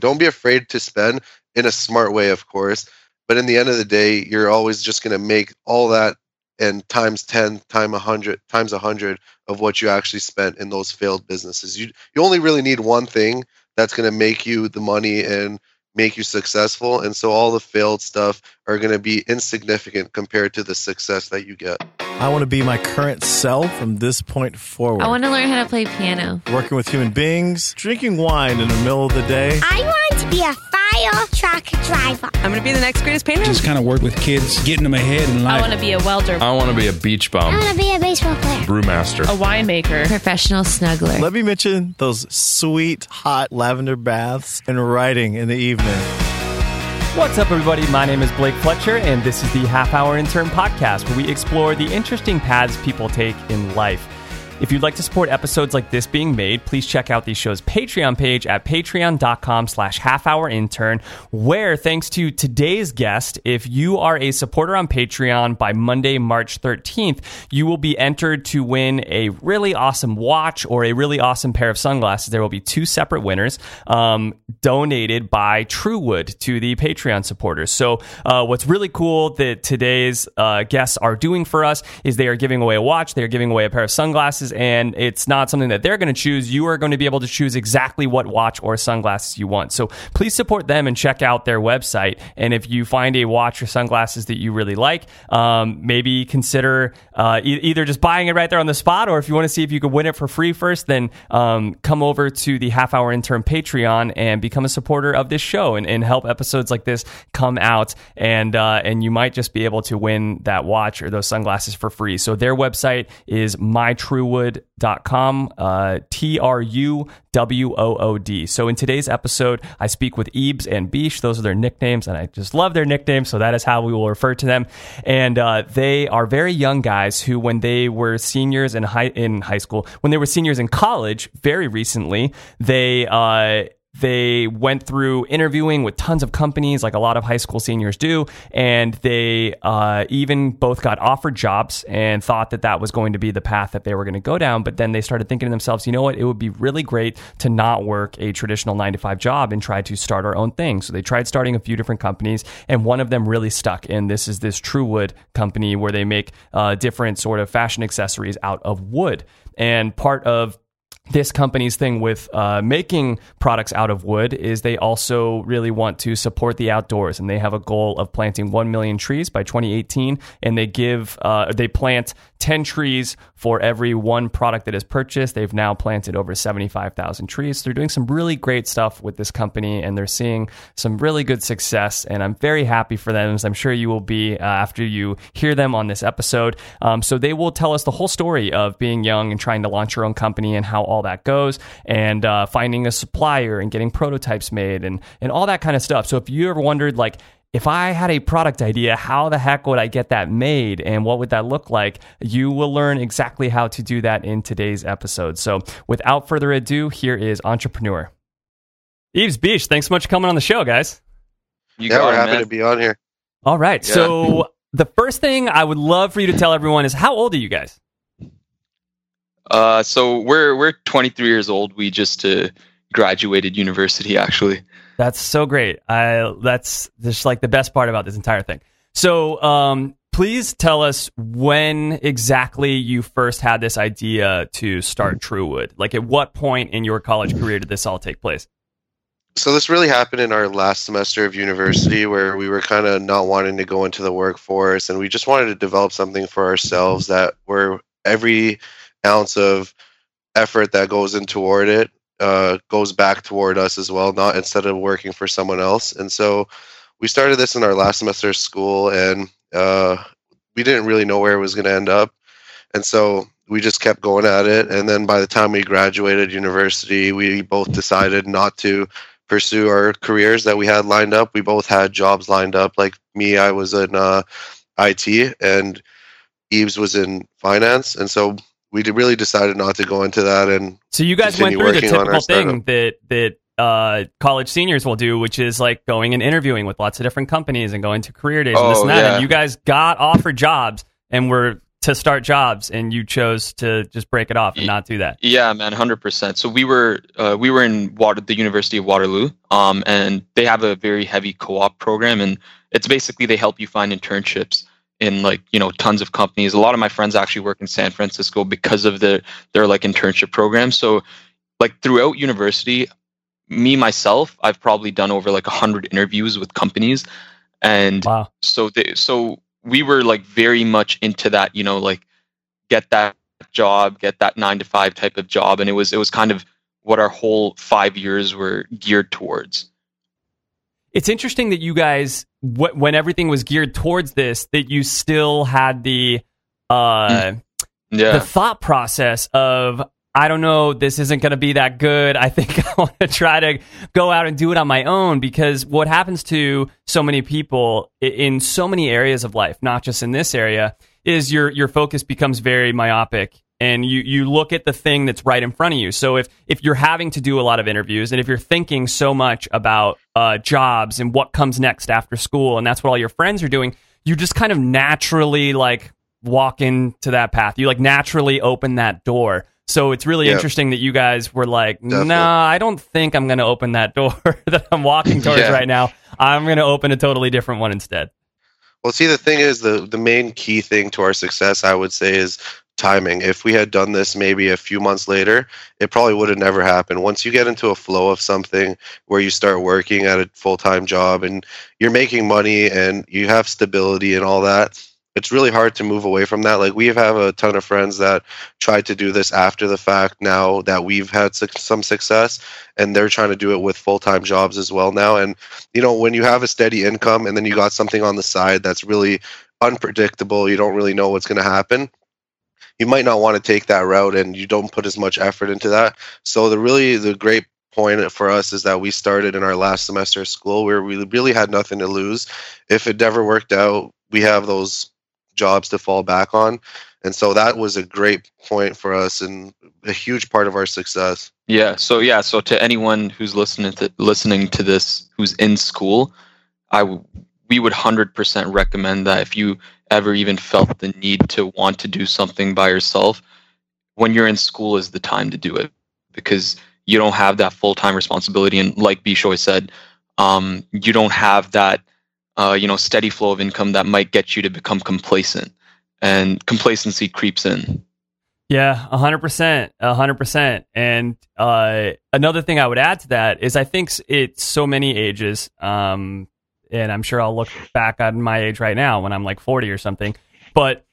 don't be afraid to spend in a smart way, of course. But in the end of the day, you're always just going to make all that and times 10 time 100 times 100 of what you actually spent in those failed businesses you you only really need one thing that's going to make you the money and make you successful and so all the failed stuff are going to be insignificant compared to the success that you get I want to be my current self from this point forward. I want to learn how to play piano. Working with human beings, drinking wine in the middle of the day. I want to be a fire truck driver. I'm going to be the next greatest painter. Just kind of work with kids, getting them ahead in life. I want to be a welder, I want to be a beach bum, I want to be a baseball player. brewmaster. a winemaker. Professional snuggler. Let me mention those sweet, hot lavender baths and writing in the evening. What's up, everybody? My name is Blake Fletcher, and this is the Half Hour Intern Podcast, where we explore the interesting paths people take in life. If you'd like to support episodes like this being made, please check out the show's Patreon page at patreon.com slash half hour intern, where thanks to today's guest, if you are a supporter on Patreon by Monday, March 13th, you will be entered to win a really awesome watch or a really awesome pair of sunglasses. There will be two separate winners um, donated by Truwood to the Patreon supporters. So, uh, what's really cool that today's uh, guests are doing for us is they are giving away a watch, they are giving away a pair of sunglasses, and it's not something that they're going to choose. You are going to be able to choose exactly what watch or sunglasses you want. So, please support them and check out their website. And if you find a watch or sunglasses that you really like, um, maybe consider uh, e- either just buying it right there on the spot, or if you want to see if you could win it for free first, then um, come over to the Half Hour Intern Patreon and become a supporter of this show and, and help episodes like this come out. And uh, and you might just be able to win that watch or those sunglasses for free. So their website is mytruwood.com, uh, T R U W O O D. So in today's episode, I speak with Ebes and Bish. Those are their nicknames, and I just love their nicknames. So that is how we will refer to them. And uh, they are very young guys who, when they were seniors in high in high school, when they were seniors in college, very recently, they. Uh, they went through interviewing with tons of companies, like a lot of high school seniors do, and they uh, even both got offered jobs and thought that that was going to be the path that they were going to go down. But then they started thinking to themselves, you know what? It would be really great to not work a traditional nine to five job and try to start our own thing. So they tried starting a few different companies, and one of them really stuck. And this is this Truwood company where they make uh, different sort of fashion accessories out of wood. And part of this company's thing with uh, making products out of wood is they also really want to support the outdoors and they have a goal of planting 1 million trees by 2018 and they give uh, they plant 10 trees for every one product that is purchased. They've now planted over 75000 trees. They're doing some really great stuff with this company and they're seeing some really good success and i'm very happy for them as i'm sure you will be uh, after you hear them on this episode. Um, so they will tell us the whole story of being young and trying to launch your own company and how all that goes and uh, finding a supplier and getting prototypes made and, and all that kind of stuff. So if you ever wondered like if I had a product idea, how the heck would I get that made and what would that look like? You will learn exactly how to do that in today's episode. So, without further ado, here is Entrepreneur. Ebes Bish, thanks so much for coming on the show, guys. You yeah we're it, happy man. to be on here All right. Yeah. So, the first thing I would love for you to tell everyone is how old are you guys? Uh, so we're we're 23 years old. We just uh, graduated university, actually. That's so great. I that's just like the best part about this entire thing. So, um, please tell us when exactly you first had this idea to start Truwood. Like, at what point in your college career did this all take place? so this really happened in our last semester of university where we were kind of not wanting to go into the workforce and we just wanted to develop something for ourselves that where every ounce of effort that goes in toward it uh, goes back toward us as well not instead of working for someone else and so we started this in our last semester of school and uh, we didn't really know where it was going to end up and so we just kept going at it and then by the time we graduated university we both decided not to pursue our careers that we had lined up. We both had jobs lined up. Like me, I was in uh, IT, and Ebes was in finance, and so we really decided not to go into that. And So, you guys went Continue through the working on our typical thing startup. that that uh, college seniors will do, which is like going and interviewing with lots of different companies and going to career days and this Oh, and that. yeah. And you guys got offered jobs and were to start jobs, and you chose to just break it off and not do that. Yeah, man, hundred percent. So we were uh, we were in Water, the University of Waterloo, um, and they have a very heavy co-op program, and it's basically they help you find internships in like you know tons of companies. A lot of my friends actually work in San Francisco because of the their like internship program. So like throughout university, me myself, I've probably done over like a hundred interviews with companies, and Wow. so they so we were like very much into that you know like get that job get that nine to five type of job and it was it was kind of what our whole five years were geared towards It's interesting that you guys, wh- when everything was geared towards this, that you still had the uh, yeah. the thought process of I don't know, this isn't going to be that good. I think I want to try to go out and do it on my own because what happens to so many people in so many areas of life, not just in this area, is your your focus becomes very myopic and you you look at the thing that's right in front of you. So if if you're having to do a lot of interviews and if you're thinking so much about uh, jobs and what comes next after school and that's what all your friends are doing, you just kind of naturally like walk into that path. You like naturally open that door. So it's really Yeah. interesting that you guys were like. "No, I don't think I'm going to open that door that I'm walking towards Yeah. right now. I'm going to open a totally different one instead." Well, see, the thing is, the the main key thing to our success, I would say, is timing. If we had done this maybe a few months later, it probably would have never happened. Once you get into a flow of something where you start working at a full time job and you're making money and you have stability and all that, it's really hard to move away from that. Like we have a ton of friends that tried to do this after the fact. Now that we've had some success, and they're trying to do it with full time jobs as well now. And you know, when you have a steady income and then you got something on the side that's really unpredictable, you don't really know what's going to happen. You might not want to take that route, and you don't put as much effort into that. So the really the great point for us is that we started in our last semester of school where we really had nothing to lose. If it never worked out, we have those jobs to fall back on. And so that was a great point for us and a huge part of our success. Yeah. So yeah. So to anyone who's listening to listening to this, who's in school, I w- we would hundred percent recommend that if you ever even felt the need to want to do something by yourself, when you're in school is the time to do it because you don't have that full time responsibility and like Bishoy said, um, you don't have that uh, you know steady flow of income that might get you to become complacent, and complacency creeps in. Yeah, a hundred percent, a hundred percent. And uh, another thing I would add to that is I think it's so many ages, um, and I'm sure I'll look back on my age right now when I'm like 40 or something. But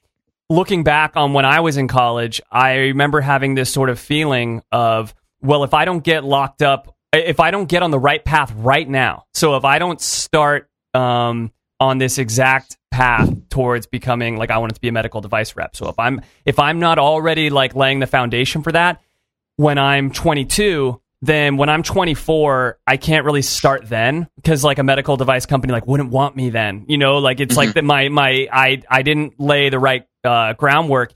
looking back on when I was in college, I remember having this sort of feeling of, well, if I don't get locked up, if I don't get on the right path right now, so if I don't start um, on this exact path towards becoming like I wanted to be a medical device rep. So if I'm if I'm not already like laying the foundation for that when I'm 22, then when I'm 24, I can't really start then because like a medical device company like wouldn't want me then. You know, like it's like that my my I I didn't lay the right uh, groundwork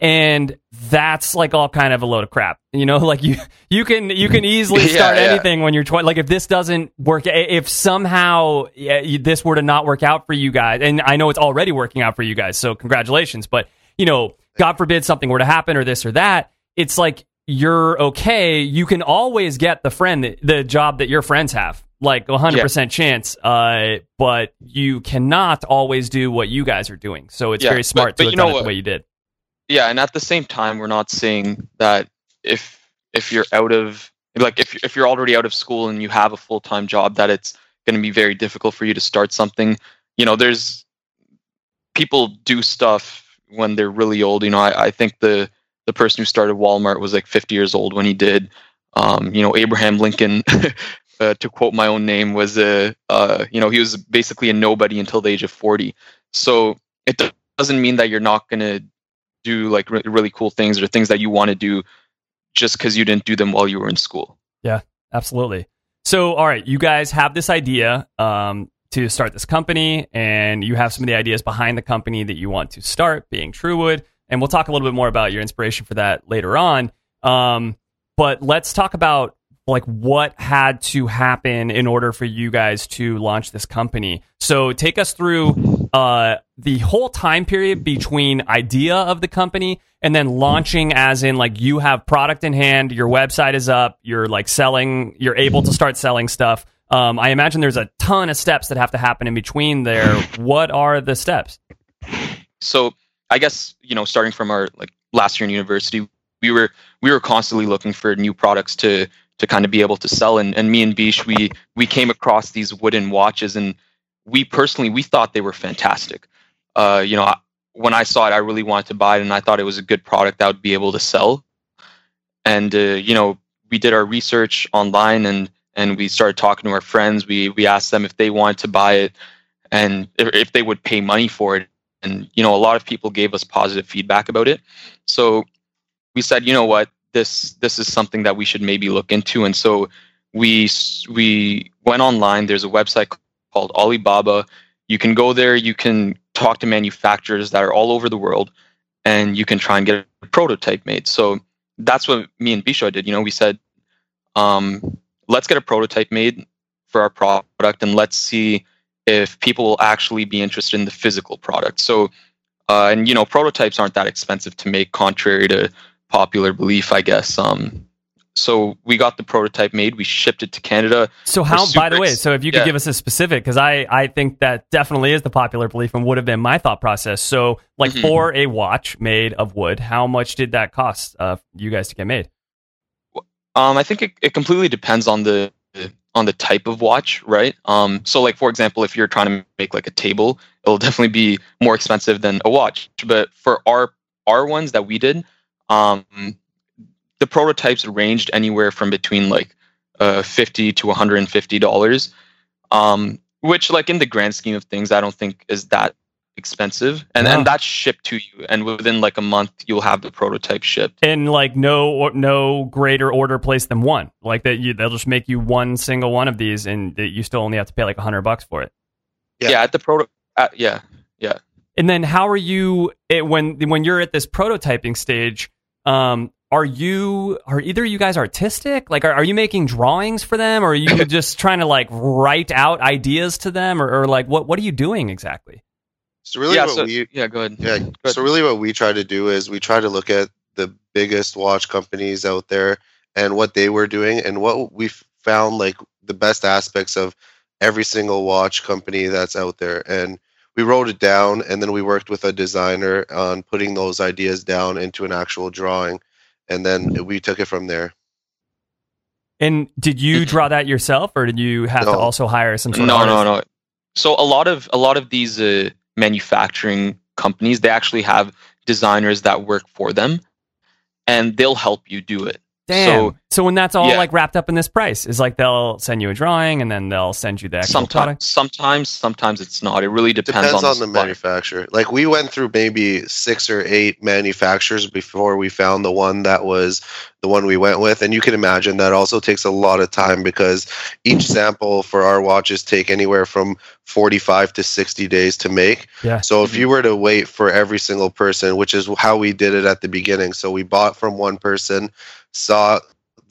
and that's like all kind of a load of crap you know like you you can you can easily start yeah. anything when you're 20 like if this doesn't work if somehow yeah, this were to not work out for you guys and i know it's already working out for you guys so congratulations but you know god forbid something were to happen or this or that it's like you're okay you can always get the friend the job that your friends have like 100% chance uh, but you cannot always do what you guys are doing. So it's Yeah, very smart but- but to you have done it the what? way you did. Yeah and at the same time we're not saying that if if you're out of like if if you're already out of school and you have a full-time job that it's going to be very difficult for you to start something. You know there's people do stuff when they're really old you know i, I think the the person who started walmart was like 50 years old when he did um, you know abraham lincoln uh, to quote my own name was a uh, you know he was basically a nobody until the age of 40 so it doesn't mean that you're not going to do like re- really cool things or things that you want to do just because you didn't do them while you were in school. Yeah, absolutely. So, all right, you guys have this idea um, to start this company, and you have some of the ideas behind the company that you want to start, being Truwood. And we'll talk a little bit more about your inspiration for that later on. Um, but let's talk about like what had to happen in order for you guys to launch this company. So take us through uh, the whole time period between idea of the company and then launching as in like you have product in hand, your website is up, you're like selling, you're able to start selling stuff. Um, I imagine there's a ton of steps that have to happen in between there. What are the steps? So I guess you know, starting from our like last year in university, we were we were constantly looking for new products to to kind of be able to sell. And, and me and Bish, we we came across these wooden watches, and we personally we thought they were fantastic. Uh, you know, when I saw it, I really wanted to buy it, and I thought it was a good product that would be able to sell. And uh, you know, we did our research online, and and we started talking to our friends. We we asked them if they wanted to buy it, and if, if they would pay money for it. And you know, a lot of people gave us positive feedback about it. So we said, you know what, this this is something that we should maybe look into. And so we we went online. There's a website called Alibaba. You can go there. You can talk to manufacturers that are all over the world, and you can try and get a prototype made. So that's what me and Bishoy did. You know, we said, um, let's get a prototype made for our product, and let's see if people will actually be interested in the physical product. So, uh, and you know, prototypes aren't that expensive to make, contrary to popular belief, I guess. Um, so we got the prototype made. We shipped it to Canada. So how? By the way, so if you could yeah. give us a specific, because I I think that definitely is the popular belief and would have been my thought process. So like mm-hmm. for a watch made of wood, how much did that cost uh, you guys to get made? Um, I think it, it completely depends on the on the type of watch, right? Um, so like for example, if you're trying to make like a table, it'll definitely be more expensive than a watch. But for our our ones that we did, um, the prototypes ranged anywhere from between like uh, 50 to 150 dollars, um, which like in the grand scheme of things, I don't think is that expensive and and that's shipped to you and within like a month you'll have the prototype shipped. And like no no greater order place than one. Like that you they'll just make you one single one of these and that you still only have to pay like a hundred bucks for it. Yeah, yeah at the proto uh, yeah yeah. And then how are you it, when when you're at this prototyping stage um, are you are either you guys artistic? Like, are, are you making drawings for them, or are you just trying to like write out ideas to them, or, or like what what are you doing exactly? So really, yeah, what so, we yeah, go ahead. Yeah, go ahead. so really, what we try to do is we try to look at the biggest watch companies out there and what they were doing, and what we found like the best aspects of every single watch company that's out there, and we wrote it down and then we worked with a designer on putting those ideas down into an actual drawing and then we took it from there and did you draw that yourself or did you have no. to also hire some sort no of no no so a lot of a lot of these uh, manufacturing companies they actually have designers that work for them and they'll help you do it Damn. So, so when that's all yeah. like wrapped up in this price, is like they'll send you a drawing and then they'll send you the actual sometimes, product. Sometimes, sometimes it's not. It really depends, depends on, on, the, the manufacturer. Like we went through maybe six or eight manufacturers before we found the one that was the one we went with, and you can imagine that also takes a lot of time because each sample for our watches take anywhere from 45 to 60 days to make. Yeah. So if you were to wait for every single person, which is how we did it at the beginning, so we bought from one person saw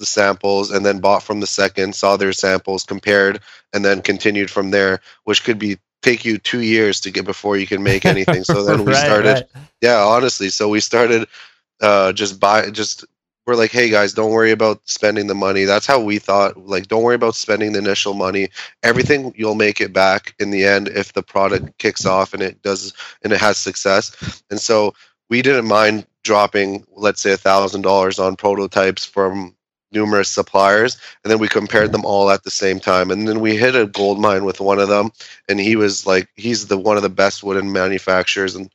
the samples and then bought from the second, saw their samples, compared, and then continued from there, which could be take you two years to get before you can make anything. So then we right, started, right. yeah, honestly. So we started uh, just buy, just we're like, hey guys, don't worry about spending the money. That's how we thought. Like, don't worry about spending the initial money. Everything you'll make it back in the end if the product kicks off and it does and it has success. And so we didn't mind dropping, let's say, a thousand dollars on prototypes from numerous suppliers, and then we compared them all at the same time. And then we hit a gold mine with one of them, and he was like, he's the one of the best wooden manufacturers and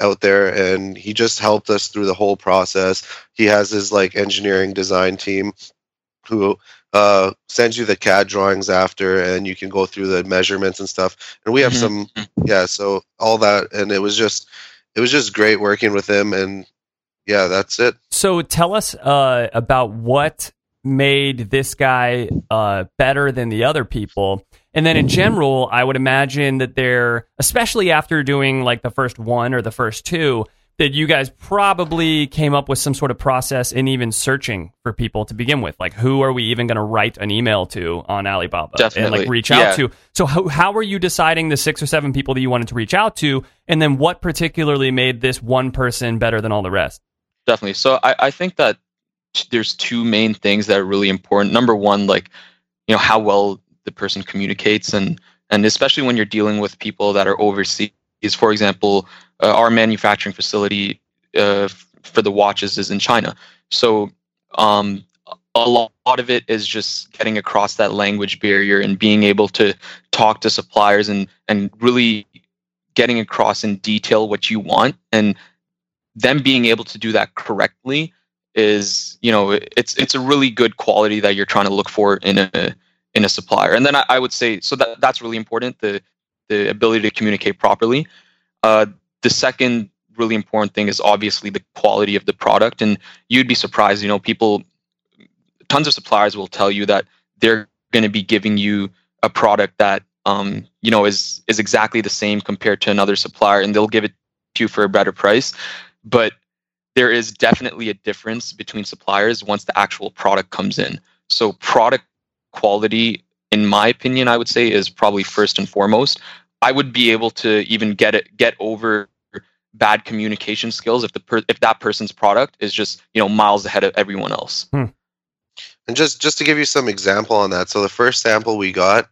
out there, and he just helped us through the whole process. He has his like engineering design team who uh, sends you the CAD drawings after, and you can go through the measurements and stuff. And we have Mm-hmm. some, yeah, so all that, and it was just, it was just great working with him, and yeah, that's it. So tell us uh, about what made this guy uh, better than the other people. And then in general, I would imagine that they're, especially after doing like the first one or the first two, that you guys probably came up with some sort of process in even searching for people to begin with. Like, who are we even going to write an email to on Alibaba and Definitely. like reach Yeah. out to? So, how, how are you deciding the six or seven people that you wanted to reach out to? And then what particularly made this one person better than all the rest? definitely so I, I think that there's two main things that are really important. Number one like you know how well the person communicates and and especially when you're dealing with people that are overseas. For example uh, our manufacturing facility uh, for the watches is in china. So um, a lot of it is just getting across that language barrier and being able to talk to suppliers and and really getting across in detail what you want and them being able to do that correctly is you know it's it's a really good quality that you're trying to look for in a in a supplier. And then i, I would say so that that's really important the the ability to communicate properly. Uh, the second really important thing is obviously the quality of the product. And you'd be surprised you know people tons of suppliers will tell you that they're going to be giving you a product that um, you know is is exactly the same compared to another supplier and they'll give it to you for a better price. But there is definitely a difference between suppliers once the actual product comes in. So product quality, in my opinion, I would say is probably first and foremost. I would be able to even get it get over bad communication skills if the per, if that person's product is just you know miles ahead of everyone else. Hmm. And just just to give you some example on that, so the first sample we got,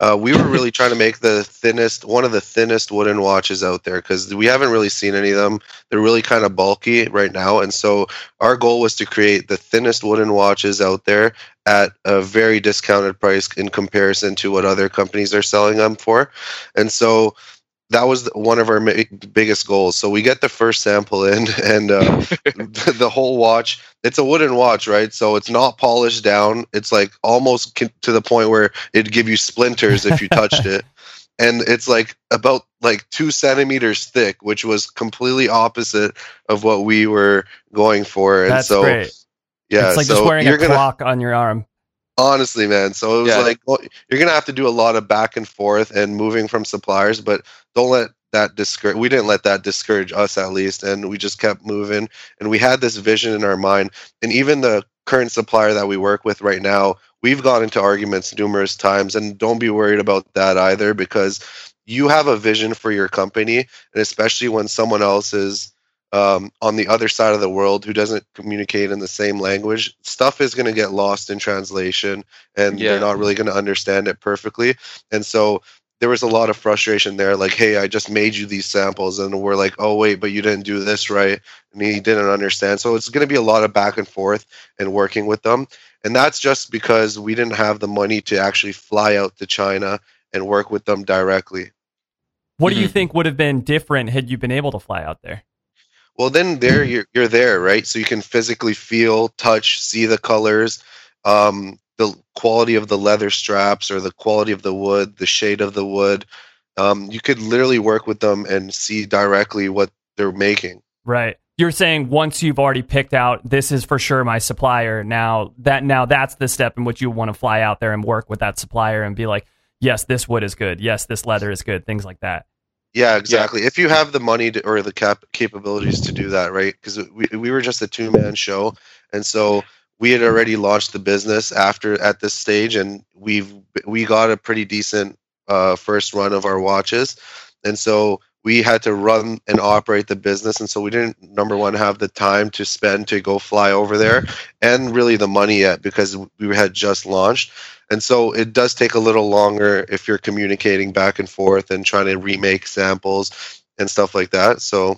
uh, we were really trying to make the thinnest, one of the thinnest wooden watches out there because we haven't really seen any of them. They're really kind of bulky right now, and so our goal was to create the thinnest wooden watches out there at a very discounted price in comparison to what other companies are selling them for, and so that was one of our ma- biggest goals. So we get the first sample in, and uh, the, whole watch. It's a wooden watch, right? So it's not polished down. It's like almost c- to the point where it'd give you splinters if you touched it. And it's like about like two centimeters thick, which was completely opposite of what we were going for. And That's so, great. yeah, it's like so just wearing a gonna clock on your arm. Honestly, man. So it was Yeah. like well, you're gonna have to do a lot of back and forth and moving from suppliers, but don't let that discourage. We didn't let that discourage us, at least, and we just kept moving. And we had this vision in our mind, and even the current supplier that we work with right now, we've got into arguments numerous times, and don't be worried about that either, because you have a vision for your company, and especially when someone else is um, on the other side of the world who doesn't communicate in the same language, stuff is going to get lost in translation and Yeah. they're not really going to understand it perfectly. And so there was a lot of frustration there like, hey, I just made you these samples. And we're like, oh, wait, but you didn't do this right. And he didn't understand. So it's going to be a lot of back and forth and working with them. And that's just because we didn't have the money to actually fly out to China and work with them directly. What do you Mhm. think would have been different had you been able to fly out there? Well, then there you're you're there, right? So you can physically feel, touch, see the colors, um, the quality of the leather straps, or the quality of the wood, the shade of the wood. Um, you could literally work with them and see directly what they're making. Right. You're saying once you've already picked out this is for sure my supplier, now that now that's the step in which you want to fly out there and work with that supplier and be like, yes, this wood is good. Yes, this leather is good. Things like that. Yeah, exactly. If you have the money to, or the cap capabilities to do that, right? Because we we were just a two man show, and so we had already launched the business after at this stage, and we've we got a pretty decent uh, first run of our watches, and so we had to run and operate the business, and so we didn't number one have the time to spend to go fly over there, and really the money yet because we had just launched. And so it does take a little longer if you're communicating back and forth and trying to remake samples and stuff like that. So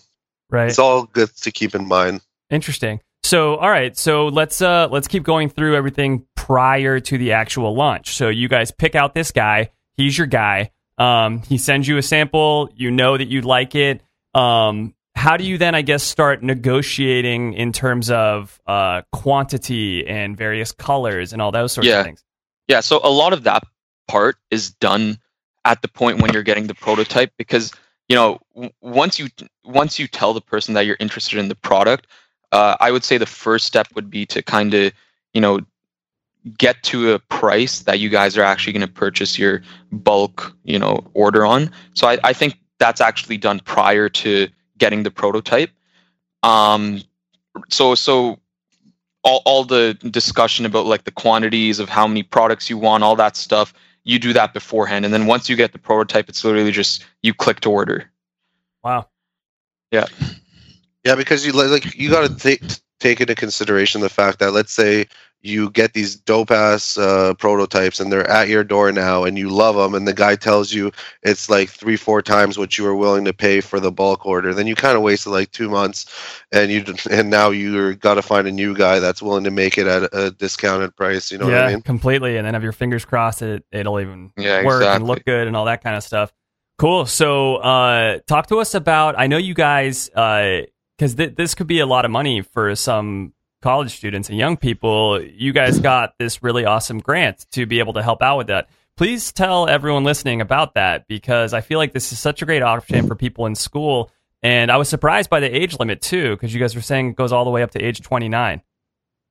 Right. it's all good to keep in mind. Interesting. So, all right. So let's uh let's keep going through everything prior to the actual launch. So you guys pick out this guy. He's your guy. Um, he sends you a sample. You know that you'd like it. Um, how do you then, I guess, start negotiating in terms of uh, quantity and various colors and all those sorts Yeah. of things? Yeah, so a lot of that part is done at the point when you're getting the prototype because you know once you once you tell the person that you're interested in the product, uh, I would say the first step would be to kind of you know get to a price that you guys are actually going to purchase your bulk you know order on. So I, I think that's actually done prior to getting the prototype. Um, so so all all the discussion about like the quantities of how many products you want, all that stuff, you do that beforehand, and then once you get the prototype, it's literally just you click to order. Wow. Yeah, Yeah, because you like you got to take take into consideration the fact that let's say you get these dope ass uh, prototypes and they're at your door now and you love them and the guy tells you it's like three four times what you were willing to pay for the bulk order then you kind of wasted like two months and you and now you're got to find a new guy that's willing to make it at a discounted price you know yeah, what i mean completely. And then have your fingers crossed it it'll even Yeah, work and look good and all that kind of stuff. Cool. So, uh, talk to us about. I know you guys, uh because th- this could be a lot of money for some college students and young people. You guys got this really awesome grant to be able to help out with that. Please tell everyone listening about that because I feel like this is such a great option for people in school. And I was surprised by the age limit too, because you guys were saying it goes all the way up to age 29.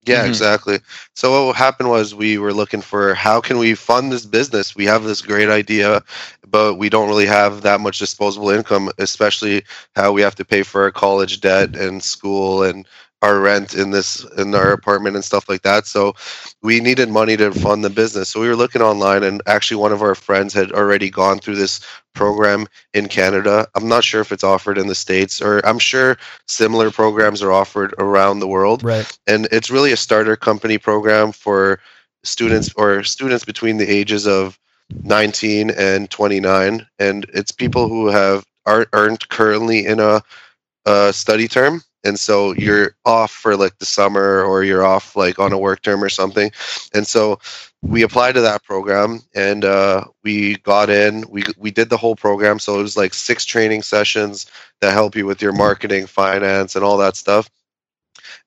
Yeah, Mhm. exactly. So what happened was we were looking for how can we fund this business? We have this great idea, but we don't really have that much disposable income, especially how we have to pay for our college debt and school and our rent in this in our apartment and stuff like that. So we needed money to fund the business. So we were looking online and actually one of our friends had already gone through this program in Canada. I'm not sure if it's offered in the states or I'm sure similar programs are offered around the world Right. and it's really a starter company program for students or students between the ages of 19 and 29 and it's people who have are aren't currently in a, a study term and so you're off for like the summer or you're off like on a work term or something. And so we applied to that program and uh, we got in. We, we did the whole program. So it was like six training sessions that help you with your marketing finance and all that stuff.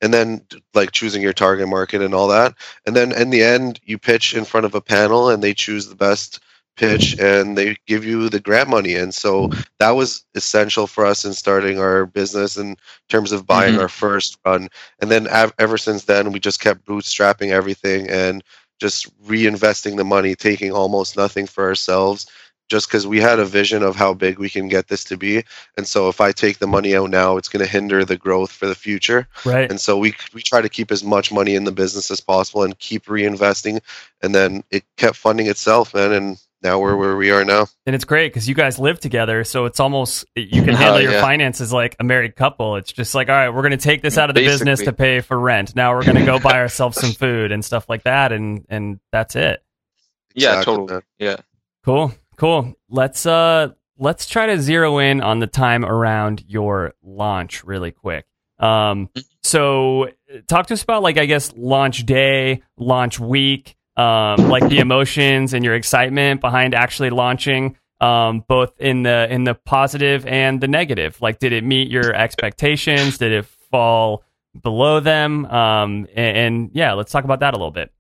And then like choosing your target market and all that. And then in the end you pitch in front of a panel and they choose the best pitch and they give you the grant money. And so that was essential for us in starting our business in terms of buying Mhm. our first run. And then av- ever since then we just kept bootstrapping everything and just reinvesting the money taking almost nothing for ourselves just because we had a vision of how big we can get this to be. And so if i take the money out now it's going to hinder the growth for the future. Right. and so we we try to keep as much money in the business as possible and keep reinvesting. And then it kept funding itself man and now we're where we are now. And it's great because you guys live together so it's almost you can Oh, handle your yeah. finances like a married couple. It's just like all right we're going to take this out of the business to pay for rent. Now we're going to go buy ourselves some food and stuff like that and and that's it. Yeah, Exactly, totally. Yeah. cool cool. Let's uh let's try to zero in on the time around your launch really quick. Um so talk to us about like i guess launch day launch week um like the emotions and your excitement behind actually launching um both in the in the positive and the negative like did it meet your expectations did it fall below them um and, and yeah let's talk about that a little bit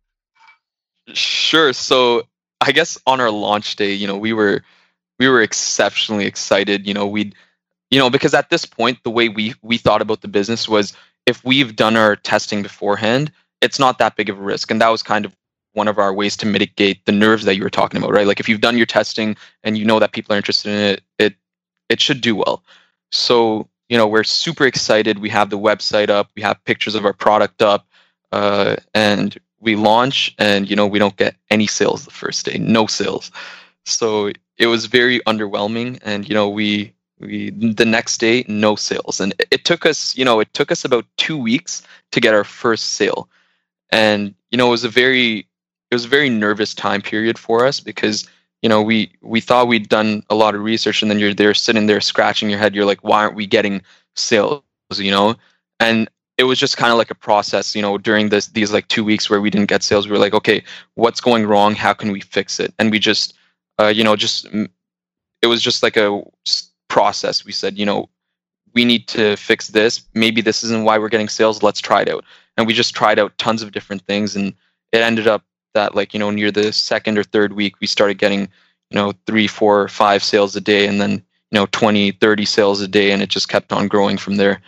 Sure. So I guess on our launch day, you know, we were we were exceptionally excited. You know, we you know, because at this point the way we we thought about the business was if we've done our testing beforehand, it's not that big of a risk. And that was kind of one of our ways to mitigate the nerves that you were talking about, right? Like if you've done your testing and you know that people are interested in it, it it should do well. So, you know, we're super excited. We have the website up, we have pictures of our product up, uh, and we launch and you know we don't get any sales the first day no sales so it was very underwhelming and you know we we the next day no sales and it, it took us you know it took us about two weeks to get our first sale and you know it was a very it was a very nervous time period for us because you know we we thought we'd done a lot of research and then you're there sitting there scratching your head. You're like why aren't we getting sales? You know? And it was just kind of like a process you know during this these like two weeks where we didn't get sales we were like okay what's going wrong? How can we fix it? And we just uh, you know just mm, it was just like a process. We said you know we need to fix this. Maybe this isn't why we're getting sales. Let's try it out. And we just tried out tons of different things and it ended up that like you know near the second or third week we started getting you know three four five sales a day and then you know 20 30 sales a day and it just kept on growing from there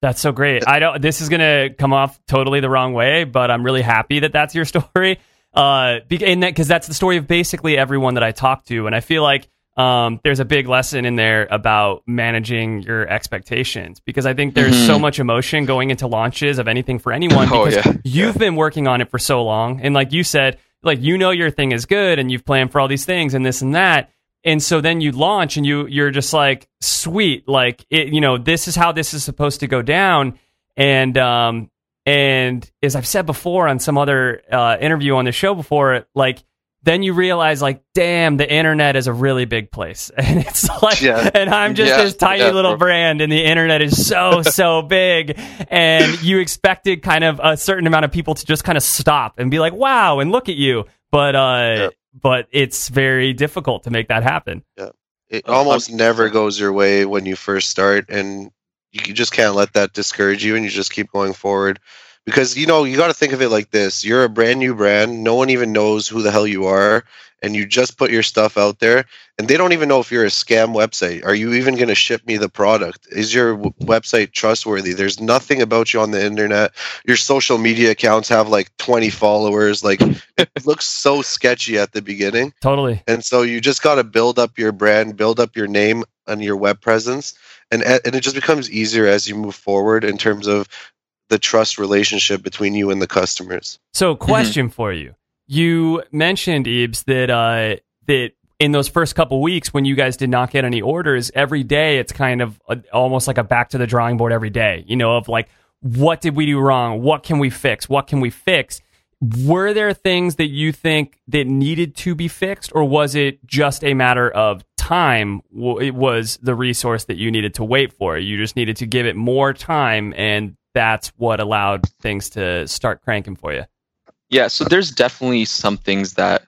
That's so great. I don't. This is gonna come off totally the wrong way, but I'm really happy that that's your story. Uh, be- and that because that's the story of basically everyone that I talk to, and I feel like um, there's a big lesson in there about managing your expectations because I think there's so Mhm. much emotion going into launches of anything for anyone Oh, because yeah. you've been working on it for so long. And like you said like you know your thing is good and you've planned for all these things and this and that. And so then you launch and you you're just like sweet. Like it, you know this is how this is supposed to go down. And um and as I've said before on some other uh, interview on the show before like then you realize like damn the internet is a really big place and it's like Yeah. and i'm just Yeah, this tiny yeah. little brand and the internet is so so big and you expected kind of a certain amount of people to just kind of stop and be like wow and look at you but uh Yeah. but it's very difficult to make that happen It A almost hundred never goes your way when you first start, and you just can't let that discourage you, and you just keep going forward. Because you know you got to think of it like this: you're a brand new brand. No one even knows who the hell you are, and you just put your stuff out there, and they don't even know if you're a scam website. Are you even going to ship me the product? Is your w- website trustworthy? There's nothing about you on the internet. Your social media accounts have like 20 followers. Like it looks so sketchy at the beginning. totally And so you just got to build up your brand, build up your name and your web presence, and and it just becomes easier as you move forward in terms of the trust relationship between you and the customers. So, question for you: You mentioned Ebes that uh, that in those first couple weeks when you guys did not get any orders, every day it's kind of a, almost like a back to the drawing board every day. You know, of like what did we do wrong? What can we fix? What can we fix? Were there things that you think that needed to be fixed, or was it just a matter of time? It was the resource that you needed to wait for. You just needed to give it more time, and that's what allowed things to start cranking for you. Yeah, so there's definitely some things that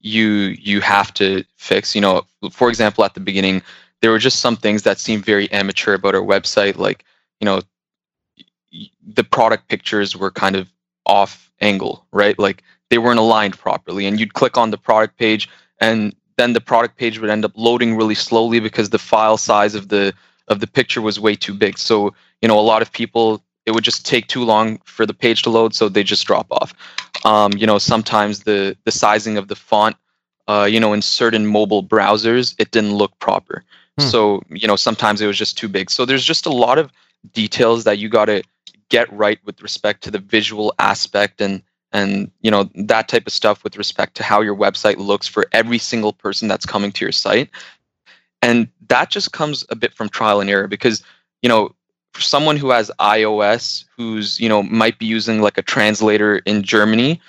you you have to fix. You know, for example, at the beginning, there were just some things that seemed very amateur about our website, like you know, the product pictures were kind of off angle, right? Like they weren't aligned properly, and you'd click on the product page, and then the product page would end up loading really slowly because the file size of the of the picture was way too big. So you know, a lot of people it would just take too long for the page to load, so they just drop off. Um, you know, sometimes the the sizing of the font, uh, you know, in certain mobile browsers, it didn't look proper. Hmm. So you know, sometimes it was just too big. So there's just a lot of details that you got to get right with respect to the visual aspect and and you know that type of stuff with respect to how your website looks for every single person that's coming to your site and that just comes a bit from trial and error because you know for someone who has ios who's you know might be using like a translator in germany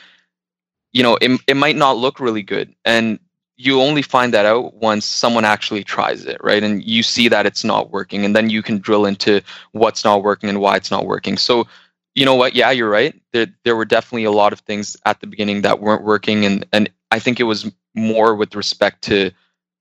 you know it, it might not look really good. And you only find that out once someone actually tries it right? And you see that it's not working and then you can drill into what's not working and why it's not working. So you know what? Yeah you're right. There, there were definitely a lot of things at the beginning that weren't working and and i think it was more with respect to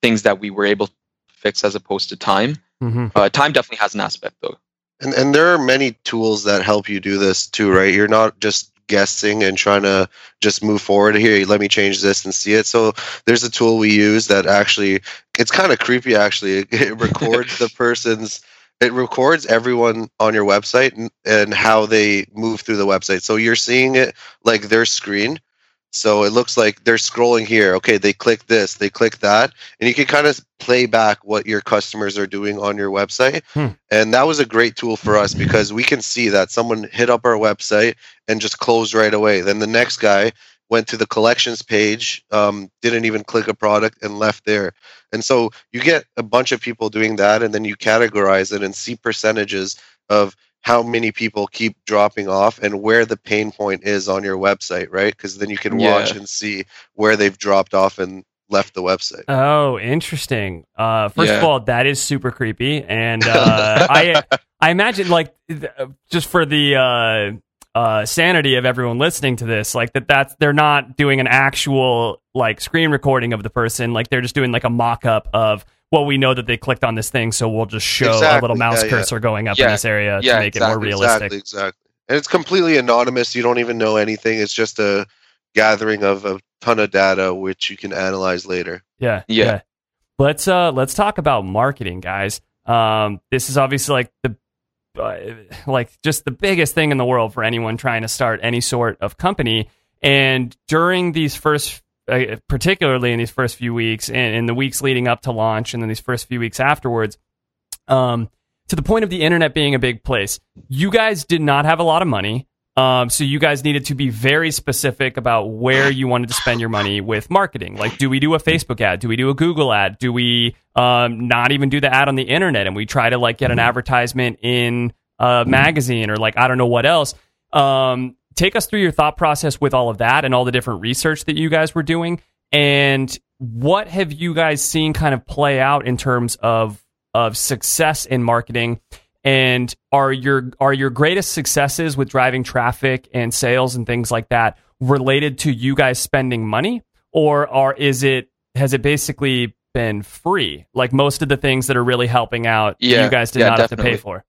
things that we were able to fix as opposed to time. Mm-hmm. uh, time definitely has an aspect though And and there are many tools that help you do this too, right? You're not just guessing and trying to just move forward here. Let me change this and see it. So there's a tool we use that actually it's kind of creepy actually. It records the person's it records everyone on your website and, and how they move through the website. So you're seeing it like their screen so it looks like they're scrolling here. Okay they click this they click that and you can kind of play back what your customers are doing on your website. Hmm. and that was a great tool for us because we can see that someone hit up our website and just closed right away. Then the next guy went to the collections page um, didn't even click a product and left there. And so you get a bunch of people doing that and then you categorize it and see percentages of how many people keep dropping off and where the pain point is on your website right because then you can watch Yeah. and see where they've dropped off and left the website Oh, interesting. Uh, first of all, that is super creepy, and uh, I I imagine like just for the uh, uh, sanity of everyone listening to this, like that that's they're not doing an actual like screen recording of the person, like they're just doing like a mock up of. Well, we know that they clicked on this thing, so we'll just show a little mouse Yeah, yeah. cursor going up in this area Yeah, to make it more exactly, realistic. Exactly, exactly. And it's completely anonymous. You don't even know anything. It's just a gathering of a ton of data which you can analyze later. Yeah, Yeah. Let's uh let's talk about marketing, guys. Um, this is obviously like the uh, like just the biggest thing in the world for anyone trying to start any sort of company. And during these first uh, particularly in these first few weeks and in the weeks leading up to launch, and then these first few weeks afterwards. Um, to the point of the internet being a big place, you guys did not have a lot of money. Um, so you guys needed to be very specific about where you wanted to spend your money with marketing. Like, do we do a Facebook ad? Do we do a Google ad? Do we um, not even do the ad on the internet and we try to like get an advertisement in a magazine or like I don't know what else? Um, take us through your thought process with all of that and all the different research that you guys were doing, and what have you guys seen kind of play out in terms of of success in marketing? And are your are your greatest successes with driving traffic and sales and things like that related to you guys spending money? Or are is it has it basically been free? Like most of the things that are really helping out Yeah, you guys did yeah, not have to pay for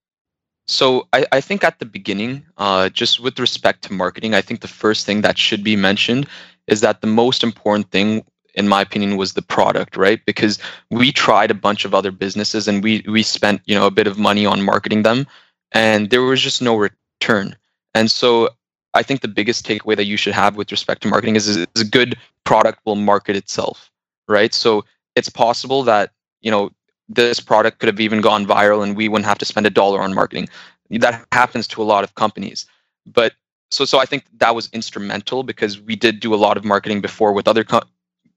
So I, I think at the beginning, uh, just with respect to marketing, I think the first thing that should be mentioned is that the most important thing, in my opinion, was the product, right? Because we tried a bunch of other businesses and we we spent you know a bit of money on marketing them, and there was just no return. And so I think the biggest takeaway that you should have with respect to marketing is, is a good product will market itself, right? So it's possible that you know this product could have even gone viral and we wouldn't have to spend a dollar on marketing. That happens to a lot of companies. But so so I think that was instrumental because we did do a lot of marketing before with other co-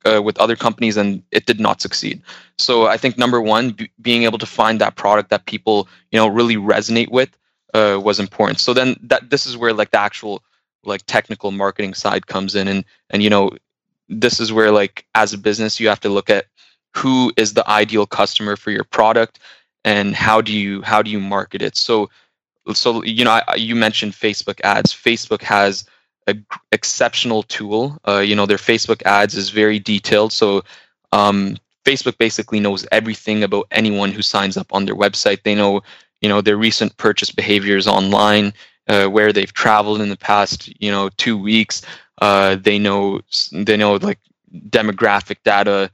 uh, with other companies and it did not succeed. So I think number one, b- being able to find that product that people you know really resonate with uh, was important. So then that this is where like the actual like technical marketing side comes in and and you know this is where like as a business you have to look at who is the ideal customer for your product and how do you how do you market it? So so you know I, you mentioned facebook ads. Facebook has a g- exceptional tool. Uh, you know their facebook ads is very detailed. So um, facebook basically knows everything about anyone who signs up on their website. They know you know their recent purchase behaviors online uh, where they've traveled in the past you know two weeks. Uh, they know they know like demographic data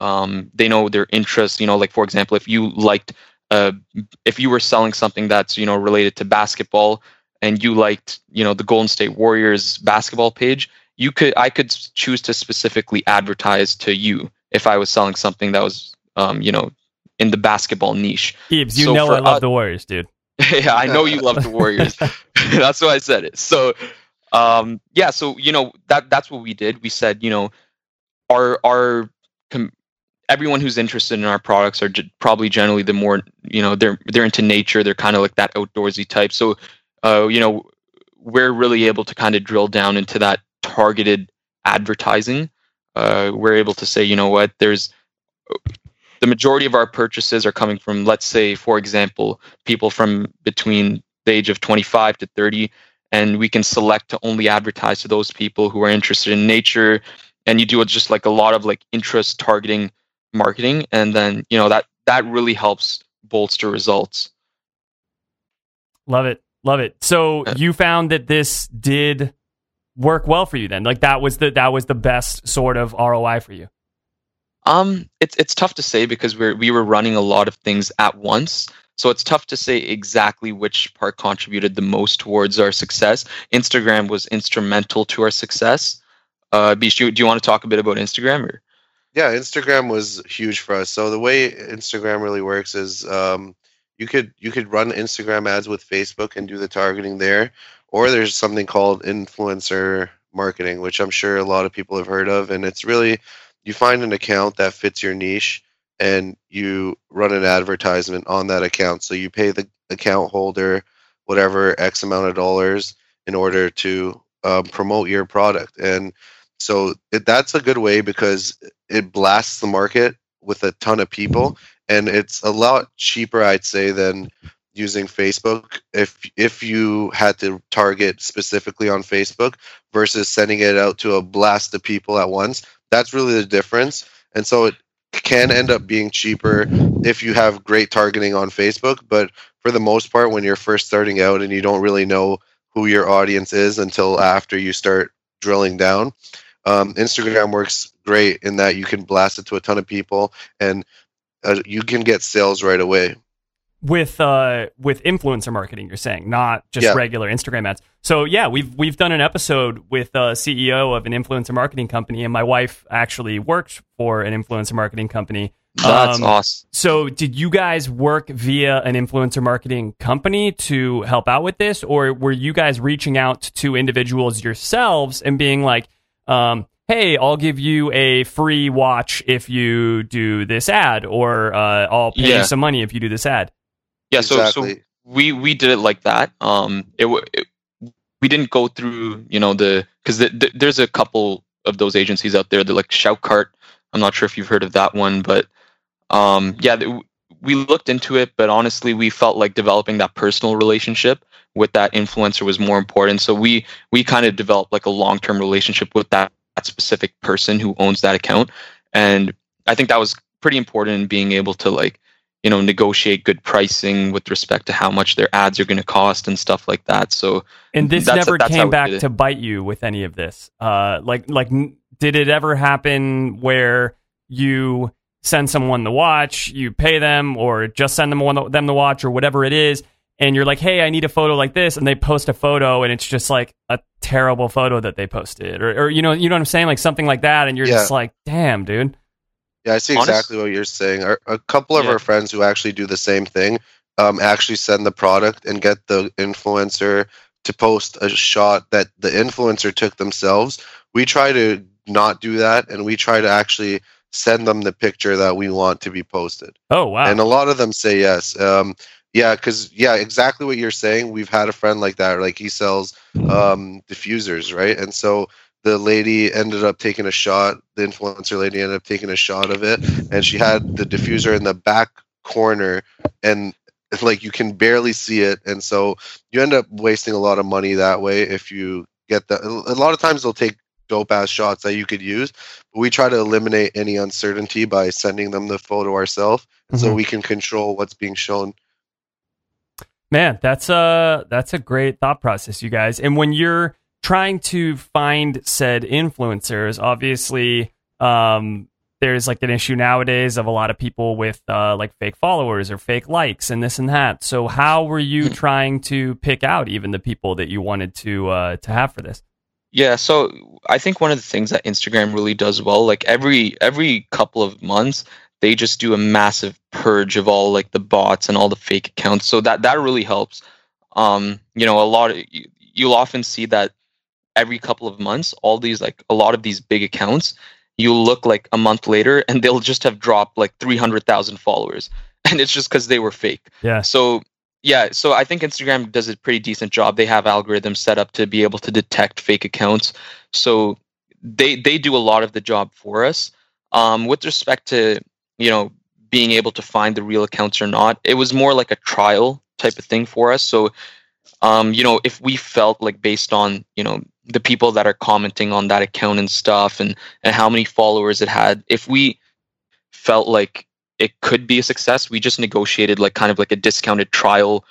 um, they know their interests you know like for example if you liked uh, if you were selling something that's you know related to basketball and you liked you know the golden state warriors basketball page you could i could choose to specifically advertise to you if i was selling something that was um, you know in the basketball niche Ebes, you So know I love us- the Warriors, dude. yeah, I know you love the Warriors. that's why I said it. So, um, yeah, so you know that that's what we did. We said, you know, our our com- everyone who's interested in our products are probably generally the more you know they're they're into nature. They're kind of like that outdoorsy type. So, uh, you know, we're really able to kind of drill down into that targeted advertising. Uh, we're able to say, you know what, there's the majority of our purchases are coming from, let's say, for example, people from between the age of 25 to 30 and we can select to only advertise to those people who are interested in nature and you do just like a lot of like interest targeting marketing and then you know that that really helps bolster results Love it. Love it. So Uh, you found that this did work well for you then. Like that was the that was the best sort of ROI for you. Um, it's it's tough to say because we're we were running a lot of things at once, so it's tough to say exactly which part contributed the most towards our success. Instagram was instrumental to our success. Uh, Bish, do you, do you want to talk a bit about Instagram? Or? Yeah, Instagram was huge for us. So the way Instagram really works is um, you could you could run Instagram ads with Facebook and do the targeting there, or there's something called influencer marketing, which I'm sure a lot of people have heard of, and it's really you find an account that fits your niche and you run an advertisement on that account. So you pay the account holder whatever X amount of dollars in order to um, promote your product. And so it, that's a good way because it blasts the market with a ton of people. And it's a lot cheaper i'd say than using facebook if if you had to target specifically on facebook versus sending it out to a blast of people at once. That's really the difference. And so it can end up being cheaper if you have great targeting on facebook. But for the most part when you're first starting out and you don't really know who your audience is until after you start drilling down um, Instagram works great in that you can blast it to a ton of people and uh, you can get sales right away. with uh with influencer marketing you're saying not just Yeah. regular instagram ads so yeah we've we've done an episode with a ceo of an influencer marketing company and my wife actually worked for an influencer marketing company That's Um, awesome. so did you guys work via an influencer marketing company to help out with this or were you guys reaching out to individuals yourselves and being like um hey i'll give you a free watch if you do this ad or uh, i'll pay Yeah. you some money if you do this ad Yeah, so so we we did it like that. Um, it, it we didn't go through you know the because the, the, there's a couple of those agencies out there. They're like Shoutcart. I'm not sure if you've heard of that one, but um, yeah, th- we looked into it. But honestly, we felt like developing that personal relationship with that influencer was more important. So we we kind of developed like a long term relationship with that, that specific person who owns that account, and I think that was pretty important in being able to like you know negotiate good pricing with respect to how much their ads are going to cost and stuff like that so And this never came back to bite you with any of this. Uh, like, like, n- did it ever happen where you send someone the watch, you pay them, or just send them one them the watch, or whatever it is, and you're like, "Hey, I need a photo like this," and they post a photo, and it's just like a terrible photo that they posted, or, or you know, you know what I'm saying, like something like that, and you're Yeah. just like, "Damn, dude." Yeah, I see Honest- exactly what you're saying. Our, a couple of Yeah. our friends who actually do the same thing um, actually send the product and get the influencer to post a shot that the influencer took themselves. We try to not do that, and we try to actually send them the picture that we want to be posted. Oh wow. And a lot of them say yes. Um, yeah, because yeah, exactly what you're saying. We've had a friend like that. Like he sells um, diffusers, right? And so the lady ended up taking a shot. The influencer lady ended up taking a shot of it, and she had the diffuser in the back corner, and like you can barely see it. And so you end up wasting a lot of money that way if you get the. A lot of times they'll take dope ass shots that you could use, but we try to eliminate any uncertainty by sending them the photo ourselves so Mhm. we can control what's being shown. Man, that's a that's a great thought process, you guys. And when you're trying to find said influencers, obviously, um, there's like an issue nowadays of a lot of people with uh, like fake followers or fake likes and this and that. So, how were you trying to pick out even the people that you wanted to uh, to have for this? yeah so i think one of the things that instagram really does well like every every couple of months they just do a massive purge of all like the bots and all the fake accounts so that that really helps um you know a lot of you, you'll often see that every couple of months all these like a lot of these big accounts you'll look like a month later and they'll just have dropped like 300,000 followers and it's just cuz they were fake Yeah. so yeah, so I think Instagram does a pretty decent job. They have algorithms set up to be able to detect fake accounts. So they they do a lot of the job for us. Um, with respect to you know being able to find the real accounts or not, it was more like a trial type of thing for us. So um, you know if we felt like based on you know the people that are commenting on that account and stuff and and how many followers it had, if we felt like it could be a success. We just negotiated like kind of like a discounted trial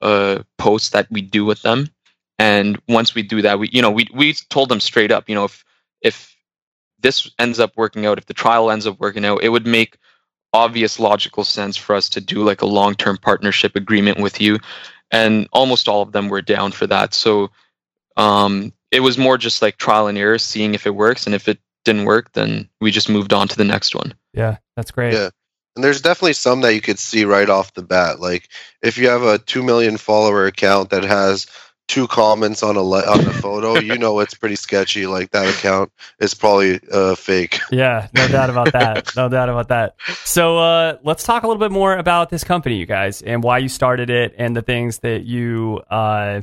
uh, post that we do with them, and once we do that, we you know we we told them straight up, you know, if if this ends up working out, if the trial ends up working out, it would make obvious logical sense for us to do like a long term partnership agreement with you, and almost all of them were down for that. So um, it was more just like trial and error, seeing if it works, and if it didn't work, then we just moved on to the next one. Yeah, that's great. Yeah. And there's definitely some that you could see right off the bat. Like if you have a two million follower account that has two comments on a li- on a photo, you know it's pretty sketchy. Like that account is probably uh, fake. Yeah, no doubt about that. No doubt about that. So uh, let's talk a little bit more about this company, you guys, and why you started it, and the things that you uh,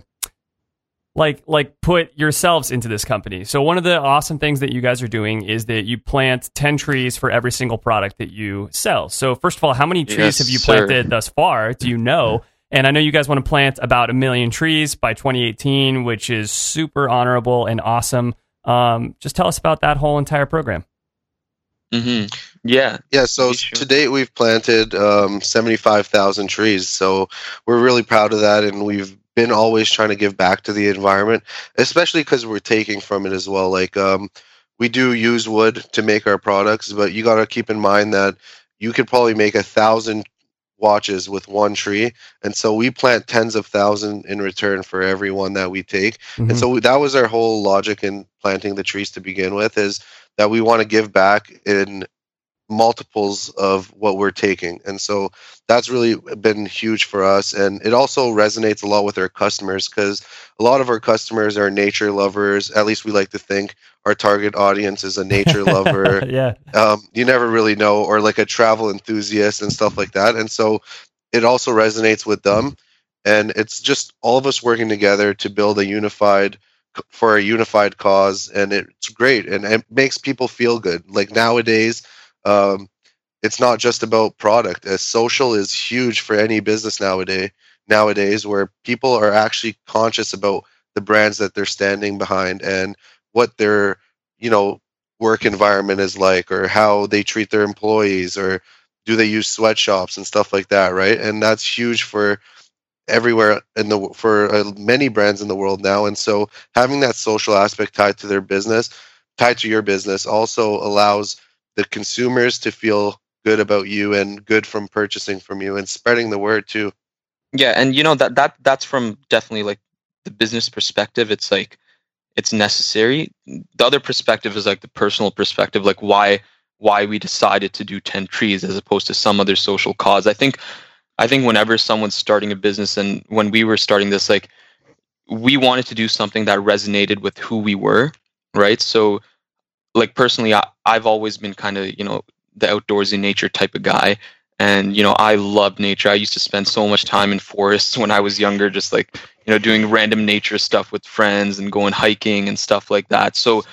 like like put yourselves into this company. So one of the awesome things that you guys are doing is that you plant ten trees for every single product that you sell. So first of all, how many trees Yes, have you sir. planted thus far? Do you know? And I know you guys want to plant about a million trees by 2018, which is super honorable and awesome. Um, just tell us about that whole entire program. hmm Yeah, Yeah, so sure. to date we've planted um, 75,000 trees. So we're really proud of that, and we've been always trying to give back to the environment, especially because we're taking from it as well. Like um, we do use wood to make our products, but you got to keep in mind that you could probably make a thousand watches with one tree and so we plant tens of thousands in return for every one that we take Mhm. and so that was our whole logic in planting the trees to begin with is that we want to give back in multiples of what we're taking and so that's really been huge for us and it also resonates a lot with our customers because a lot of our customers are nature lovers at least we like to think our target audience is a nature lover yeah. um, you never really know, or like a travel enthusiast and stuff like that. And so it also resonates with them. And it's just all of us working together to build a unified for a unified cause. And it's great. And it makes people feel good. Like nowadays, um, it's not just about product. As social is huge for any business nowadays. Nowadays, where people are actually conscious about the brands that they're standing behind and what their, you know, work environment is like or how they treat their employees or do they use sweatshops and stuff like that right and that's huge for everywhere in the for uh, many brands in the world now and so having that social aspect tied to their business tied to your business also allows the consumers to feel good about you and good from purchasing from you and spreading the word too Yeah, and you know that that that's from definitely like the business perspective. It's like it's necessary. The other perspective is like the personal perspective, like why why we decided to do 10 trees as opposed to some other social cause. I think I think whenever someone's starting a business and when we were starting this like we wanted to do something that resonated with who we were, right? So like personally I, I've always been kind of, you know, the outdoorsy nature type of guy. And you know i love nature. I used to spend so much time in forests when i was younger just like you know doing random nature stuff with friends and going hiking and stuff like that. So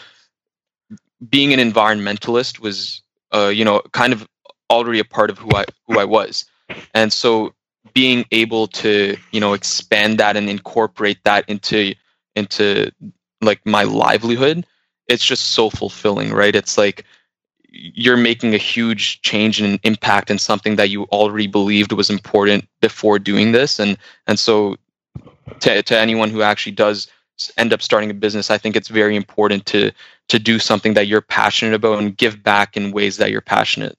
being an environmentalist was uh, you know kind of already a part of who i who i was. And so being able to you know expand that and incorporate that into into like my livelihood it's just so fulfilling right it's like you're making a huge change and impact in something that you already believed was important before doing this and and so to, to anyone who actually does end up starting a business i think it's very important to to do something that you're passionate about and give back in ways that you're passionate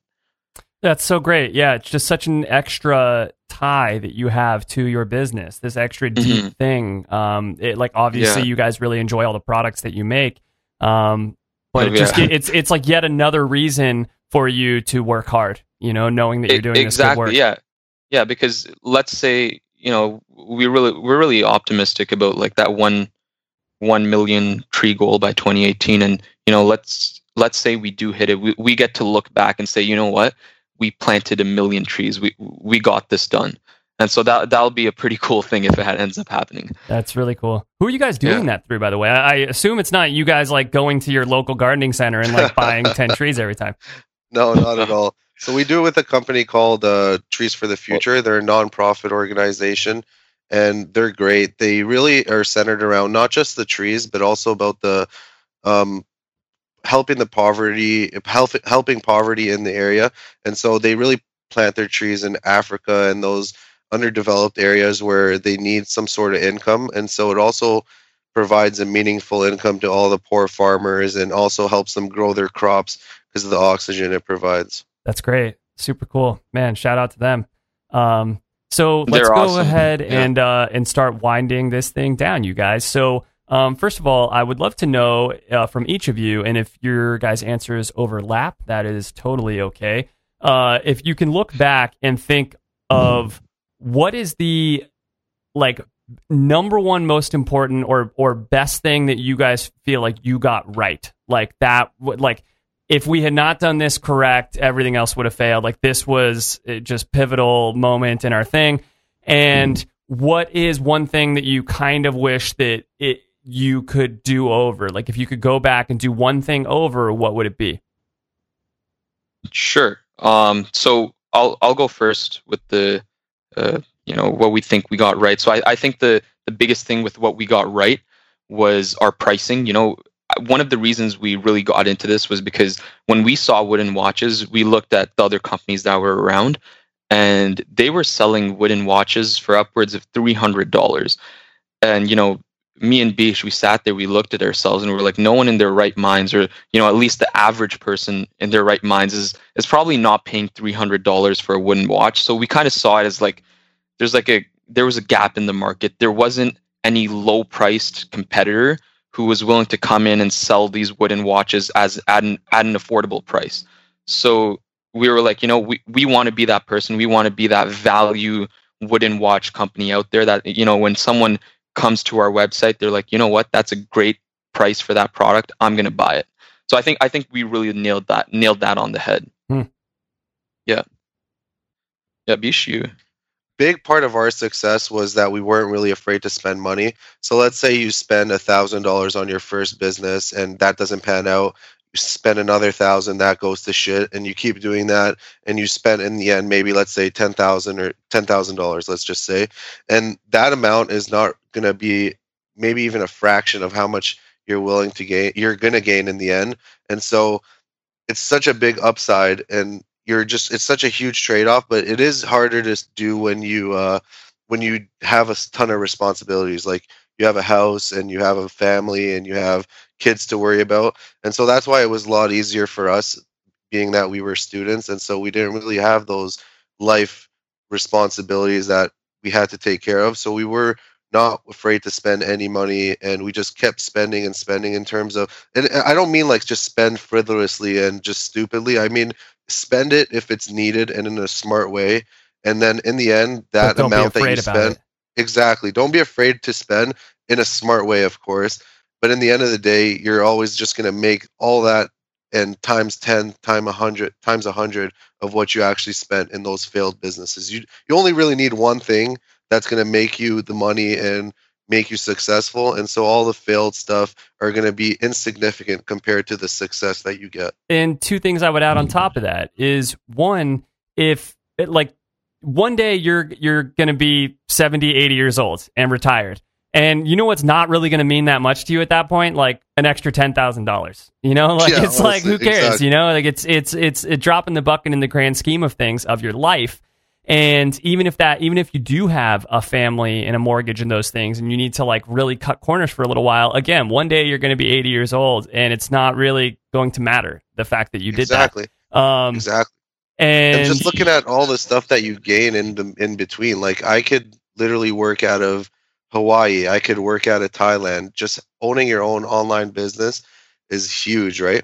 That's so great. Yeah, it's just such an extra tie that you have to your business. This extra deep Mhm. thing. Um, it like obviously Yeah. you guys really enjoy all the products that you make. Um, but it just yeah. it's it's like yet another reason for you to work hard. You know, knowing that you're doing this good exactly work. yeah yeah because let's say you know we really we're really optimistic about like that one one million tree goal by 2018 and you know let's let's say we do hit it we, we get to look back and say you know what we planted a million trees we we got this done and so that that'll be a pretty cool thing if it ends up happening That's really cool. Who are you guys doing Yeah. that through, by the way? I, I assume it's not you guys like going to your local gardening center and like buying ten trees every time. No, not at all. So we do it with a company called uh, Trees for the Future. They're a nonprofit organization, and they're great. They really are centered around not just the trees, but also about the um, helping the poverty, help, helping poverty in the area. And so they really plant their trees in Africa and those underdeveloped areas where they need some sort of income. And so it also provides a meaningful income to all the poor farmers and also helps them grow their crops because of the oxygen it provides. That's great. Super cool. Man, shout out to them. Um, so let's They're go awesome. ahead Yeah. and uh, and start winding this thing down, you guys. So um, first of all, I would love to know uh, from each of you, and if your guys' answers overlap, that is totally okay. Uh, if you can look back and think of what is the like number one most important or or best thing that you guys feel like you got right, like that, like if we had not done this correct, everything else would have failed. Like this was uh, just pivotal moment in our thing. And what is one thing that you kind of wish that it you could do over? Like if you could go back and do one thing over, what would it be? Sure. Um, so I'll I'll go first with the uh, you know what we think we got right. So I, I think the the biggest thing with what we got right was our pricing. You know, one of the reasons we really got into this was because when we saw wooden watches, we looked at the other companies that were around, and they were selling wooden watches for upwards of three hundred dollars. And you know, me and Bish, we sat there, we looked at ourselves, and we were like, no one in their right minds, or you know, at least the average person in their right minds, is is probably not paying three hundred dollars for a wooden watch. So we kind of saw it as like there's like a there was a gap in the market. There wasn't any low priced competitor who was willing to come in and sell these wooden watches as at an at an affordable price. So we were like, you know, we, we want to be that person. We want to be that value wooden watch company out there that, you know, when someone comes to our website, they're like, you know what, that's a great price for that product. I'm gonna buy it. So I think I think we really nailed that nailed that on the head. Hmm. Yeah. Yeah, you big part of our success was that we weren't really afraid to spend money. So let's say you spend a thousand dollars on your first business and that doesn't pan out. You spend another thousand, that goes to shit, and you keep doing that, and you spend in the end maybe let's say ten thousand or ten thousand dollars, let's just say, and that amount is not gonna be maybe even a fraction of how much you're willing to gain. You're gonna gain in the end, and so it's such a big upside and you're just it's such a huge trade-off but it is harder to do when you uh when you have a ton of responsibilities. Like you have a house and you have a family and you have kids to worry about. And so that's why it was a lot easier for us being that we were students and so we didn't really have those life responsibilities that we had to take care of. So we were not afraid to spend any money and we just kept spending and spending in terms of and i don't mean like just spend frivolously and just stupidly. I mean spend it if it's needed and in a smart way. And then in the end that But don't be amount that you spend exactly. Don't be afraid to spend in a smart way of course. But in the end of the day you're always just going to make all that and times 10 time 100 times 100 of what you actually spent in those failed businesses. You you only really need one thing that's going to make you the money and make you successful and so all the failed stuff are going to be insignificant compared to the success that you get And two things I would add on top of that is one, if it, like one day you're you're going to be 70, 80 years old and retired. And you know what's not really going to mean that much to you at that point? Like an extra $10,000. You know, like Yeah, it's like who cares, exactly. you know? Like it's it's it's a drop in the bucket in the grand scheme of things of your life. And even if that, even if you do have a family and a mortgage and those things, and you need to like really cut corners for a little while, again, one day you're going to be 80 years old, and it's not really going to matter the fact that you did exactly. That. Um, exactly. And, and just looking at all the stuff that you gain in the in between. Like i could literally work out of hawaii. I could work out of thailand. Just owning your own online business is huge right?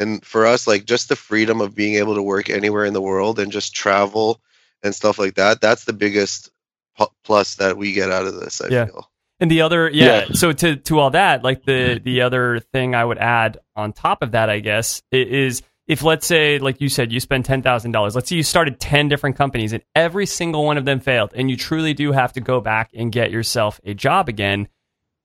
And for us like just the freedom of being able to work anywhere in the world and just travel and stuff like that that's the biggest pu- plus that we get out of this i Yeah. feel And the other, yeah. Yeah. So to to all that, like the mm-hmm. the other thing I would add on top of that, I guess, is if let's say, like you said, you spend ten thousand dollars. Let's say you started ten different companies and every single one of them failed, and you truly do have to go back and get yourself a job again.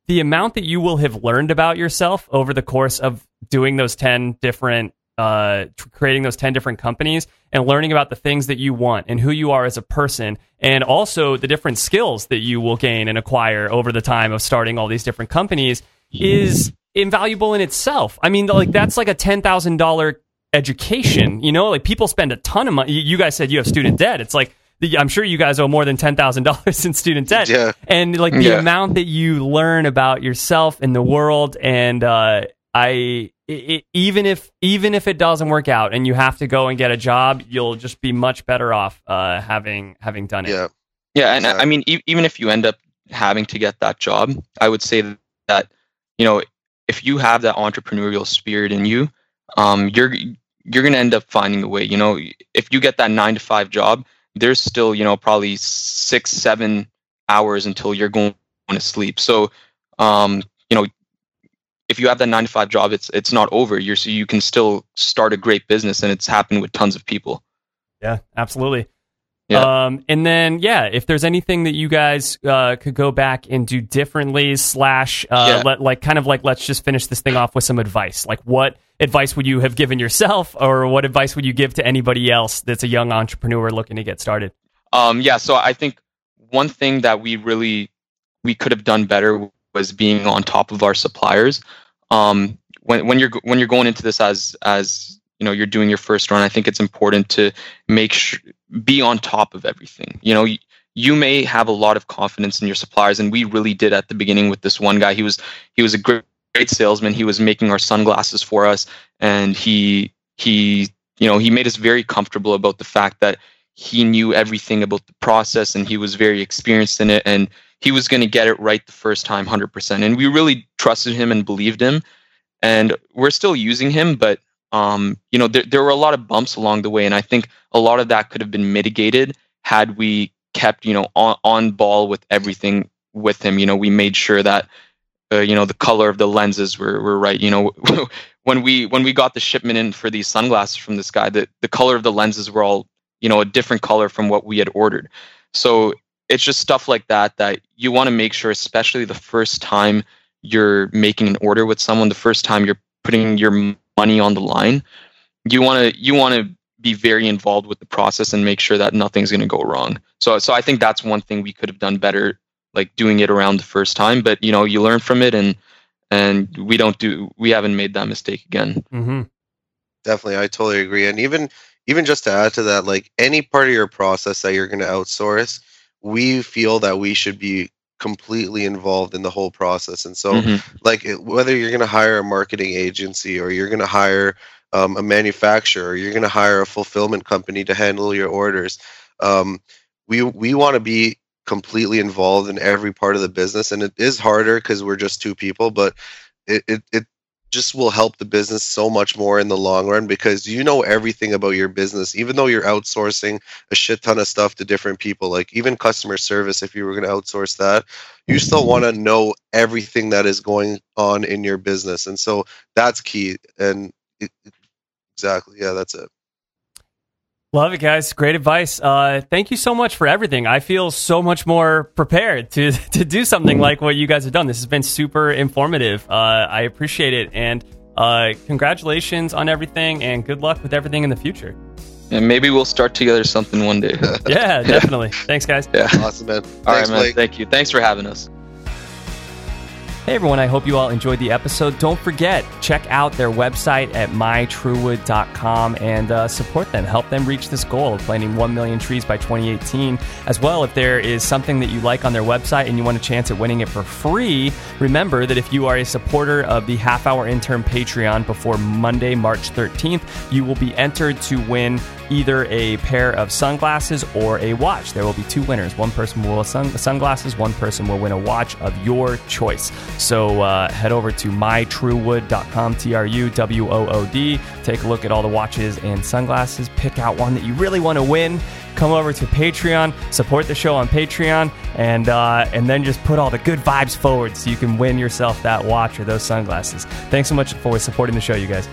The amount that you will have learned about yourself over the course of doing those ten different, uh, creating those ten different companies and learning about the things that you want and who you are as a person, and also the different skills that you will gain and acquire over the time of starting all these different companies is invaluable in itself. I mean, like that's like a ten thousand dollar education. You know, like people spend a ton of money. You guys said you have student debt. It's like I'm sure you guys owe more than ten thousand dollars in student debt. Yeah. and like the Yeah. amount that you learn about yourself and the world, and uh, I. i i even if even if it doesn't work out and you have to go and get a job, you'll just be much better off uh, having having done it. yeah Yeah, and I- I mean, e- even if you end up having to get that job, I would say that you know, if you have that entrepreneurial spirit in you, um, you're you're gonna end up finding a way. You know, if you get that nine to five job, there's still you know probably six seven hours until you're going to sleep. So, um, you know, if you have that nine to five job, it's it's not over. You're so you can still start a great business, and it's happened with tons of people. Yeah, absolutely. Yeah. Um, and then yeah, if there's anything that you guys uh, could go back and do differently, slash, uh, Yeah. let, like kind of like let's just finish this thing off with some advice. Like, what advice would you have given yourself, or what advice would you give to anybody else that's a young entrepreneur looking to get started? Um, yeah, so I think one thing that we really we could have done better was being on top of our suppliers. Um, when when you're when you're going into this as as you know you're doing your first run, I think it's important to make sure be on top of everything. You know, you, you may have a lot of confidence in your suppliers, and we really did at the beginning with this one guy. He was he was a great, great salesman. He was making our sunglasses for us, and he he you know he made us very comfortable about the fact that he knew everything about the process and he was very experienced in it and he was going to get it right the first time 100% and we really trusted him and believed him. And we're still using him but um, you know there, there were a lot of bumps along the way and i think a lot of that could have been mitigated had we kept you know on, on ball with everything with him. You know we made sure that uh, you know the color of the lenses were, were right. You know when we when we got the shipment in for these sunglasses from this guy the, the color of the lenses were all you know a different color from what we had ordered. So it's just stuff like that that you want to make sure especially the first time you're making an order with someone the first time you're putting your money on the line you want to you want to be very involved with the process and make sure that nothing's going to go wrong so so i think that's one thing we could have done better like doing it around the first time but you know you learn from it and and we don't do we haven't made that mistake again Mm-hmm. Definitely, I totally agree. And even even just to add to that, like any part of your process that you're going to outsource, we feel that we should be completely involved in the whole process. And so, Mhm. like whether you're going to hire a marketing agency or you're going to hire um, a manufacturer, or you're going to hire a fulfillment company to handle your orders. Um, we we want to be completely involved in every part of the business, and it is harder because we're just two people, but it, it it just will help the business so much more in the long run because you know everything about your business even though you're outsourcing a shit ton of stuff to different people like even customer service if you were going to outsource that you still mm-hmm. want to know everything that is going on in your business and so that's key and it, exactly yeah that's it Love it, guys. Great advice. Uh, thank you so much for everything. I feel so much more prepared to to do something like what you guys have done. This has been super informative. Uh, I appreciate it, and uh, congratulations on everything, and good luck with everything in the future. and maybe we'll start together something one day Yeah, definitely. Thanks, guys. yeah awesome man all Thanks, right man Blake. thank you thanks for having us Hey everyone, I hope you all enjoyed the episode. Don't forget, check out their website at mytruwood.com and uh, support them. Help them reach this goal of planting 1 million trees by 2018. As well, if there is something that you like on their website and you want a chance at winning it for free, remember that if you are a supporter of the Half Hour Intern Patreon before Monday, March 13th, you will be entered to win either a pair of sunglasses or a watch. There will be two winners. One person will win sun- sunglasses, one person will win a watch of your choice. So uh, head over to mytruwood.com, T R U W O O D. Take a look at all the watches and sunglasses. Pick out one that you really want to win. Come over to Patreon, support the show on Patreon, and uh, and then just put all the good vibes forward so you can win yourself that watch or those sunglasses. Thanks so much for supporting the show, you guys.